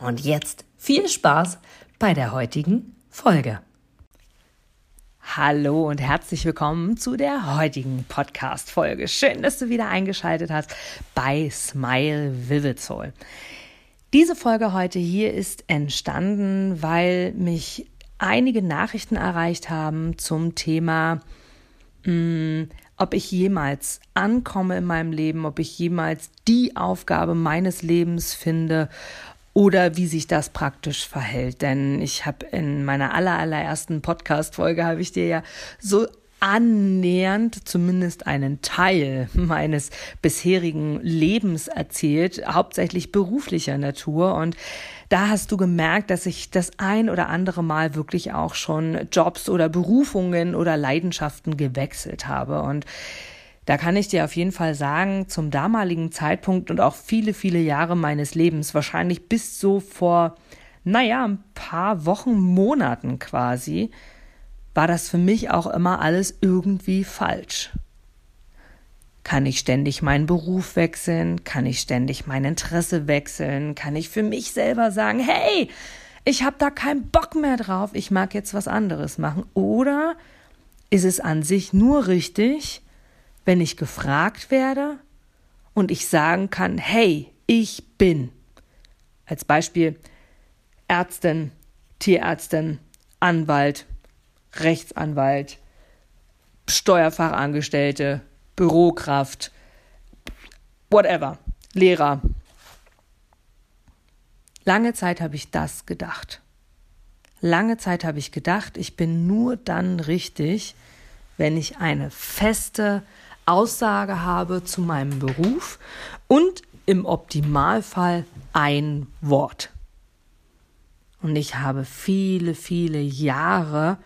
Und jetzt viel Spaß bei der heutigen Folge. Hallo und herzlich willkommen zu der heutigen Podcast-Folge. Schön, dass du wieder eingeschaltet hast bei Smile Vivid Soul. Diese Folge heute hier ist entstanden, weil mich einige Nachrichten erreicht haben zum Thema, mh, hm, ob ich jemals ankomme in meinem Leben, ob ich jemals die Aufgabe meines Lebens finde oder wie sich das praktisch verhält. Denn ich habe in meiner aller, allerersten Podcast-Folge habe ich dir ja so annähernd zumindest einen Teil meines bisherigen Lebens erzählt, hauptsächlich beruflicher Natur. Und da hast du gemerkt, dass ich das ein oder andere Mal wirklich auch schon Jobs oder Berufungen oder Leidenschaften gewechselt habe. Und da kann ich dir auf jeden Fall sagen, zum damaligen Zeitpunkt und auch viele, viele Jahre meines Lebens, wahrscheinlich bis so vor, naja, ein paar Wochen, Monaten quasi, war das für mich auch immer alles irgendwie falsch. Kann ich ständig meinen Beruf wechseln? Kann ich ständig mein Interesse wechseln? Kann ich für mich selber sagen, hey, ich habe da keinen Bock mehr drauf, ich mag jetzt was anderes machen? Oder ist es an sich nur richtig, wenn ich gefragt werde und ich sagen kann, hey, ich bin. Als Beispiel Ärztin, Tierärztin, Anwalt, Rechtsanwalt, Steuerfachangestellte, Bürokraft, whatever, Lehrer. Lange Zeit habe ich das gedacht. Lange Zeit habe ich gedacht, ich bin nur dann richtig, wenn ich eine feste Aussage habe zu meinem Beruf und im Optimalfall ein Wort. Und ich habe viele, viele Jahre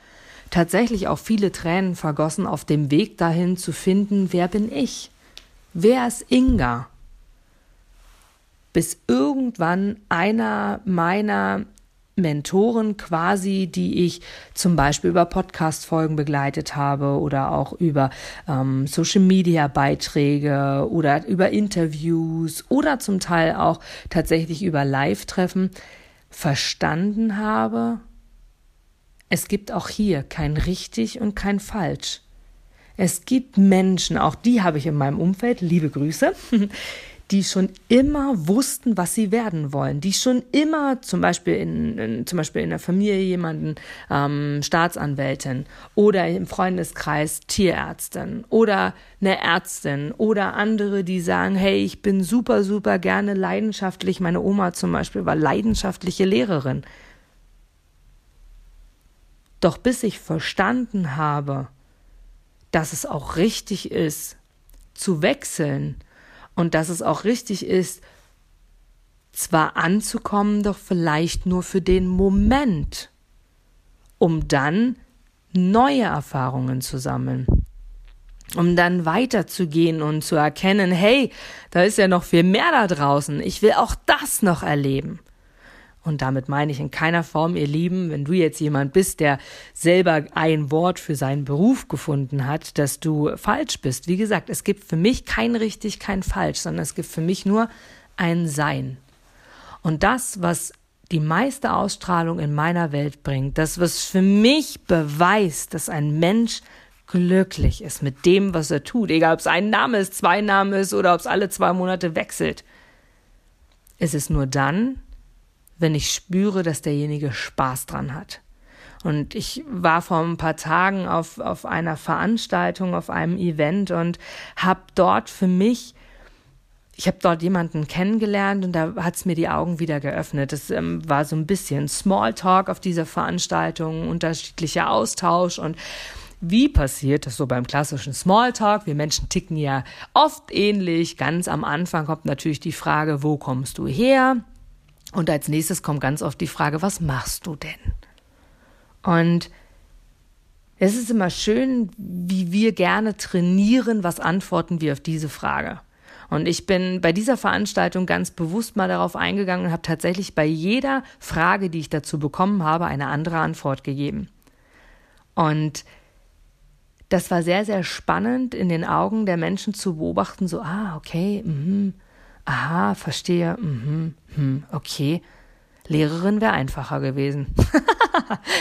tatsächlich auch viele Tränen vergossen auf dem Weg dahin zu finden, wer bin ich? Wer ist Inga? Bis irgendwann einer meiner Mentoren quasi, die ich zum Beispiel über Podcast-Folgen begleitet habe oder auch über ähm, Social-Media-Beiträge oder über Interviews oder zum Teil auch tatsächlich über Live-Treffen verstanden habe, es gibt auch hier kein richtig und kein falsch. Es gibt Menschen, auch die habe ich in meinem Umfeld, liebe Grüße, die schon immer wussten, was sie werden wollen, die schon immer zum Beispiel in, in zum Beispiel in der Familie jemanden ähm, Staatsanwältin oder im Freundeskreis Tierärztin oder eine Ärztin oder andere, die sagen, hey, ich bin super, super gerne leidenschaftlich. Meine Oma zum Beispiel war leidenschaftliche Lehrerin. Doch bis ich verstanden habe, dass es auch richtig ist, zu wechseln und dass es auch richtig ist, zwar anzukommen, doch vielleicht nur für den Moment, um dann neue Erfahrungen zu sammeln, um dann weiterzugehen und zu erkennen, hey, da ist ja noch viel mehr da draußen, ich will auch das noch erleben. Und damit meine ich in keiner Form, ihr Lieben, wenn du jetzt jemand bist, der selber ein Wort für seinen Beruf gefunden hat, dass du falsch bist. Wie gesagt, es gibt für mich kein richtig, kein falsch, sondern es gibt für mich nur ein Sein. Und das, was die meiste Ausstrahlung in meiner Welt bringt, das, was für mich beweist, dass ein Mensch glücklich ist mit dem, was er tut, egal ob es ein Name ist, zwei Namen ist oder ob es alle zwei Monate wechselt, ist es nur dann, wenn ich spüre, dass derjenige Spaß dran hat. Und ich war vor ein paar Tagen auf, auf einer Veranstaltung, auf einem Event und habe dort für mich, ich habe dort jemanden kennengelernt und da hat es mir die Augen wieder geöffnet. Es ähm, war so ein bisschen Smalltalk auf dieser Veranstaltung, unterschiedlicher Austausch und wie passiert das so beim klassischen Smalltalk? Wir Menschen ticken ja oft ähnlich. Ganz am Anfang kommt natürlich die Frage, wo kommst du her? Und als nächstes kommt ganz oft die Frage, was machst du denn? Und es ist immer schön, wie wir gerne trainieren, was antworten wir auf diese Frage. Und ich bin bei dieser Veranstaltung ganz bewusst mal darauf eingegangen und habe tatsächlich bei jeder Frage, die ich dazu bekommen habe, eine andere Antwort gegeben. Und das war sehr, sehr spannend in den Augen der Menschen zu beobachten, so, ah, okay, mhm, aha, verstehe, mhm, hm, okay. Lehrerin wäre einfacher gewesen.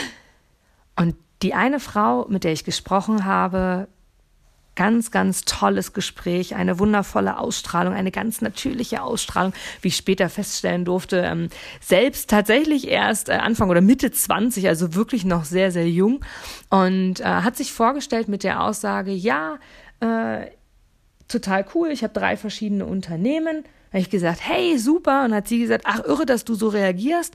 und die eine Frau, mit der ich gesprochen habe, ganz, ganz tolles Gespräch, eine wundervolle Ausstrahlung, eine ganz natürliche Ausstrahlung, wie ich später feststellen durfte, ähm, selbst tatsächlich erst äh, Anfang oder Mitte 20, also wirklich noch sehr, sehr jung und äh, hat sich vorgestellt mit der Aussage, ja, äh, total cool, ich habe drei verschiedene Unternehmen. Habe ich gesagt, hey, super. Und hat sie gesagt, ach, irre, dass du so reagierst.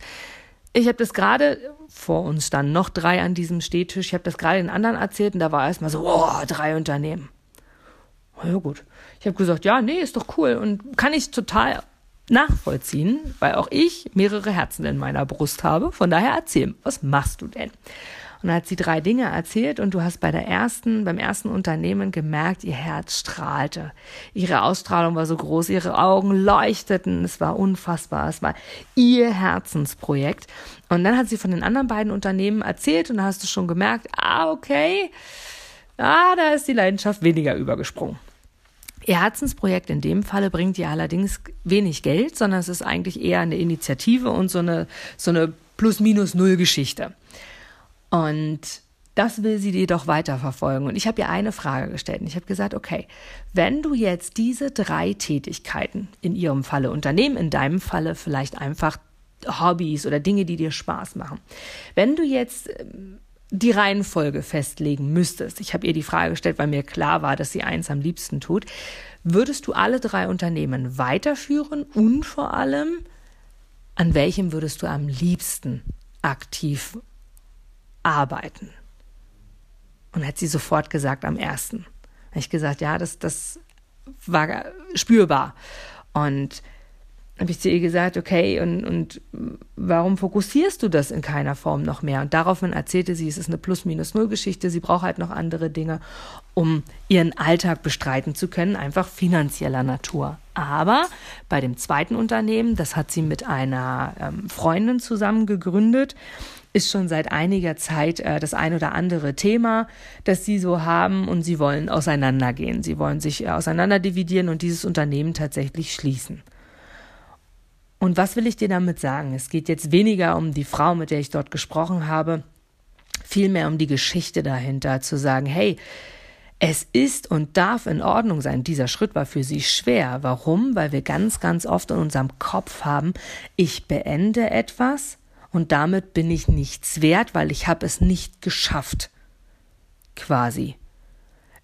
Ich habe das gerade, vor uns standen noch drei an diesem Stehtisch, ich habe das gerade den anderen erzählt und da war erstmal so, oh, drei Unternehmen. Ja gut. Ich habe gesagt, ja, nee, ist doch cool und kann ich total nachvollziehen, weil auch ich mehrere Herzen in meiner Brust habe. Von daher erzähl, was machst du denn? Und dann hat sie drei Dinge erzählt und du hast bei der ersten, beim ersten Unternehmen gemerkt, ihr Herz strahlte. Ihre Ausstrahlung war so groß, ihre Augen leuchteten, es war unfassbar, es war ihr Herzensprojekt. Und dann hat sie von den anderen beiden Unternehmen erzählt und da hast du schon gemerkt, ah, okay, ah, da ist die Leidenschaft weniger übergesprungen. Ihr Herzensprojekt in dem Falle bringt ihr allerdings wenig Geld, sondern es ist eigentlich eher eine Initiative und so eine, so eine Plus-Minus-Null-Geschichte. Und das will sie dir doch weiterverfolgen. Und ich habe ihr eine Frage gestellt. Und ich habe gesagt, okay, wenn du jetzt diese drei Tätigkeiten, in ihrem Falle Unternehmen, in deinem Falle vielleicht einfach Hobbys oder Dinge, die dir Spaß machen, wenn du jetzt ähm, die Reihenfolge festlegen müsstest, ich habe ihr die Frage gestellt, weil mir klar war, dass sie eins am liebsten tut, würdest du alle drei Unternehmen weiterführen und vor allem, an welchem würdest du am liebsten aktiv arbeiten. Und hat sie sofort gesagt, am ersten. Habe ich gesagt, ja, das, das war spürbar. Und habe ich zu ihr gesagt, okay, und, und warum fokussierst du das in keiner Form noch mehr? Und daraufhin erzählte sie, es ist eine Plus-Minus-Null-Geschichte, sie braucht halt noch andere Dinge, um ihren Alltag bestreiten zu können, einfach finanzieller Natur. Aber bei dem zweiten Unternehmen, das hat sie mit einer ähm, Freundin zusammen gegründet, ist schon seit einiger Zeit äh, das ein oder andere Thema, das sie so haben und sie wollen auseinandergehen. Sie wollen sich äh, auseinanderdividieren und dieses Unternehmen tatsächlich schließen. Und was will ich dir damit sagen? Es geht jetzt weniger um die Frau, mit der ich dort gesprochen habe, vielmehr um die Geschichte dahinter, zu sagen, hey, es ist und darf in Ordnung sein. Dieser Schritt war für sie schwer. Warum? Weil wir ganz, ganz oft in unserem Kopf haben, ich beende etwas und damit bin ich nichts wert, weil ich habe es nicht geschafft. Quasi.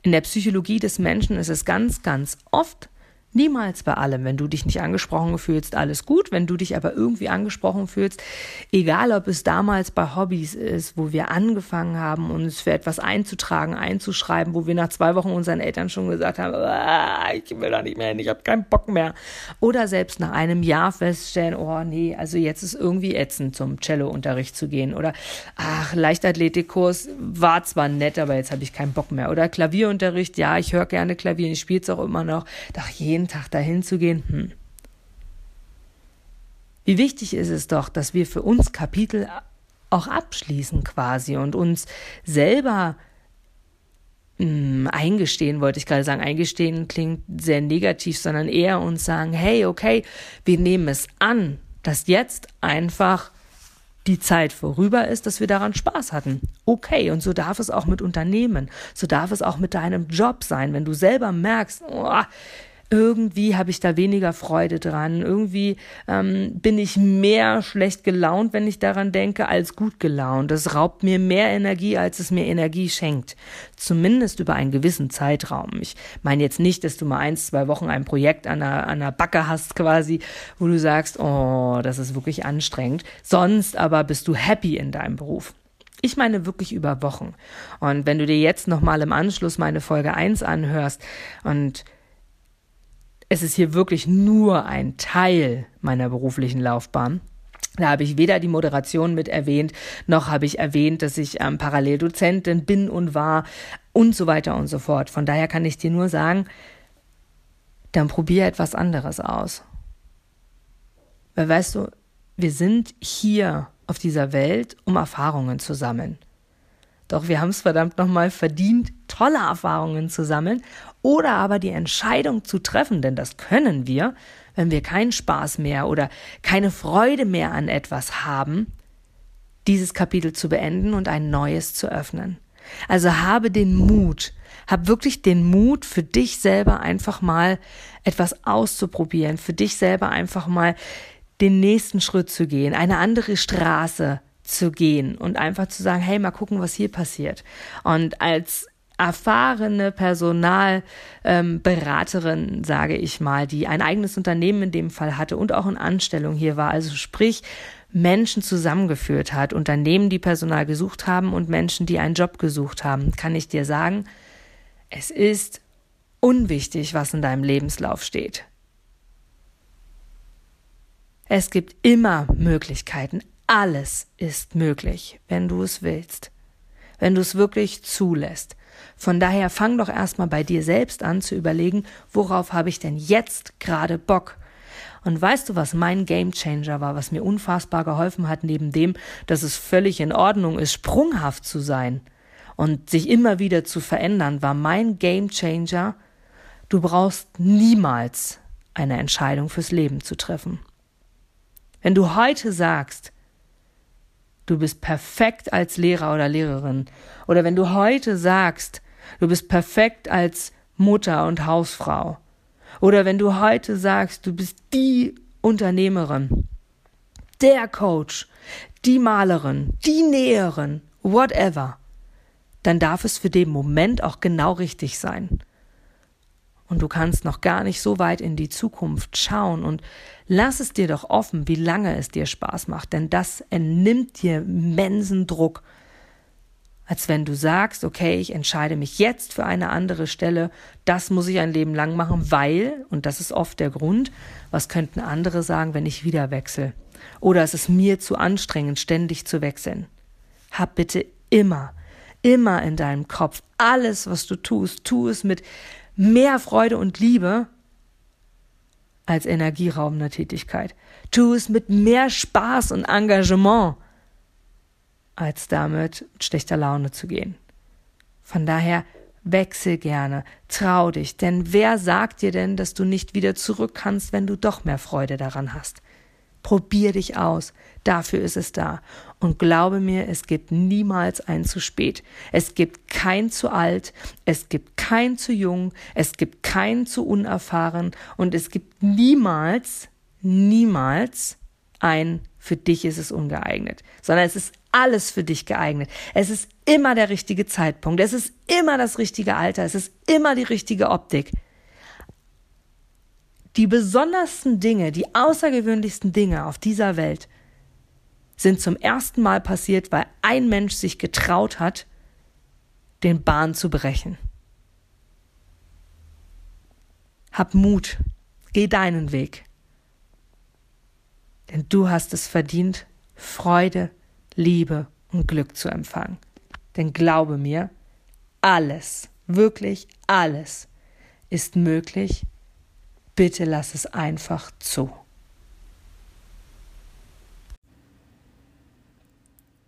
In der Psychologie des Menschen ist es ganz, ganz oft Niemals bei allem. Wenn du dich nicht angesprochen fühlst, alles gut. Wenn du dich aber irgendwie angesprochen fühlst, egal ob es damals bei Hobbys ist, wo wir angefangen haben, uns für etwas einzutragen, einzuschreiben, wo wir nach zwei Wochen unseren Eltern schon gesagt haben, ah, ich will da nicht mehr hin, ich habe keinen Bock mehr. Oder selbst nach einem Jahr feststellen, oh nee, also jetzt ist irgendwie ätzend, zum Cello-Unterricht zu gehen. Oder ach, Leichtathletikkurs war zwar nett, aber jetzt habe ich keinen Bock mehr. Oder Klavierunterricht, ja, ich höre gerne Klavier, ich spiele es auch immer noch. Doch jeden jeden Tag dahin zu gehen, hm. Wie wichtig ist es doch, dass wir für uns Kapitel auch abschließen quasi und uns selber mh, hm, eingestehen, wollte ich gerade sagen, eingestehen klingt sehr negativ, sondern eher uns sagen, hey, okay, wir nehmen es an, dass jetzt einfach die Zeit vorüber ist, dass wir daran Spaß hatten. Okay, und so darf es auch mit Unternehmen, so darf es auch mit deinem Job sein, wenn du selber merkst, oh, irgendwie habe ich da weniger Freude dran. Irgendwie ähm, bin ich mehr schlecht gelaunt, wenn ich daran denke, als gut gelaunt. Das raubt mir mehr Energie, als es mir Energie schenkt. Zumindest über einen gewissen Zeitraum. Ich meine jetzt nicht, dass du mal eins, zwei Wochen ein Projekt an der, an der Backe hast quasi, wo du sagst, oh, das ist wirklich anstrengend. Sonst aber bist du happy in deinem Beruf. Ich meine wirklich über Wochen. Und wenn du dir jetzt nochmal im Anschluss meine Folge 1 anhörst und es ist hier wirklich nur ein Teil meiner beruflichen Laufbahn, Da habe ich weder die Moderation mit erwähnt, noch habe ich erwähnt, dass ich ähm, Paralleldozentin bin und war und so weiter und so fort. Von daher kann ich dir nur sagen, dann probier etwas anderes aus. Weil weißt du, wir sind hier auf dieser Welt, um Erfahrungen zu sammeln. Doch wir haben es verdammt nochmal verdient, tolle Erfahrungen zu sammeln oder aber die Entscheidung zu treffen, denn das können wir, wenn wir keinen Spaß mehr oder keine Freude mehr an etwas haben, dieses Kapitel zu beenden und ein neues zu öffnen. Also habe den Mut, hab wirklich den Mut für dich selber einfach mal etwas auszuprobieren, für dich selber einfach mal den nächsten Schritt zu gehen, eine andere Straße zu gehen und einfach zu sagen, hey, mal gucken, was hier passiert. Und als erfahrene Personalberaterin, ähm, sage ich mal, die ein eigenes Unternehmen in dem Fall hatte und auch in Anstellung hier war, also sprich Menschen zusammengeführt hat, Unternehmen, die Personal gesucht haben und Menschen, die einen Job gesucht haben, kann ich dir sagen, es ist unwichtig, was in deinem Lebenslauf steht. Es gibt immer Möglichkeiten. Alles ist möglich, wenn du es willst. Wenn du es wirklich zulässt. Von daher fang doch erstmal bei dir selbst an zu überlegen, worauf habe ich denn jetzt gerade Bock? Und weißt du, was mein Game Changer war, was mir unfassbar geholfen hat, neben dem, dass es völlig in Ordnung ist, sprunghaft zu sein und sich immer wieder zu verändern, war mein Game Changer, du brauchst niemals eine Entscheidung fürs Leben zu treffen. Wenn du heute sagst, du bist perfekt als Lehrer oder Lehrerin, oder wenn du heute sagst, du bist perfekt als Mutter und Hausfrau, oder wenn du heute sagst, du bist die Unternehmerin, der Coach, die Malerin, die Näherin, whatever, dann darf es für den Moment auch genau richtig sein und du kannst noch gar nicht so weit in die Zukunft schauen und lass es dir doch offen, wie lange es dir Spaß macht, denn das entnimmt dir immensen Druck. Als wenn du sagst, okay, ich entscheide mich jetzt für eine andere Stelle, das muss ich ein Leben lang machen, weil, und das ist oft der Grund, was könnten andere sagen, wenn ich wieder wechsle? Oder es ist mir zu anstrengend, ständig zu wechseln. Hab bitte immer, immer in deinem Kopf, alles, was du tust, tu es mit mehr Freude und Liebe als energieraubende Tätigkeit. Tu es mit mehr Spaß und Engagement, als damit mit schlechter Laune zu gehen. Von daher wechsel gerne, trau dich, denn wer sagt dir denn, dass du nicht wieder zurück kannst, wenn du doch mehr Freude daran hast? Probier dich aus. Dafür ist es da. Und glaube mir, es gibt niemals ein zu spät. Es gibt kein zu alt, es gibt kein zu jung, es gibt kein zu unerfahren und es gibt niemals, niemals ein für dich ist es ungeeignet, sondern es ist alles für dich geeignet. Es ist immer der richtige Zeitpunkt, es ist immer das richtige Alter, es ist immer die richtige Optik. Die besondersten Dinge, die außergewöhnlichsten Dinge auf dieser Welt sind zum ersten Mal passiert, weil ein Mensch sich getraut hat, den Bahn zu brechen. Hab Mut, geh deinen Weg. Denn du hast es verdient, Freude, Liebe und Glück zu empfangen. Denn glaube mir, alles, wirklich alles ist möglich, Bitte lass es einfach zu.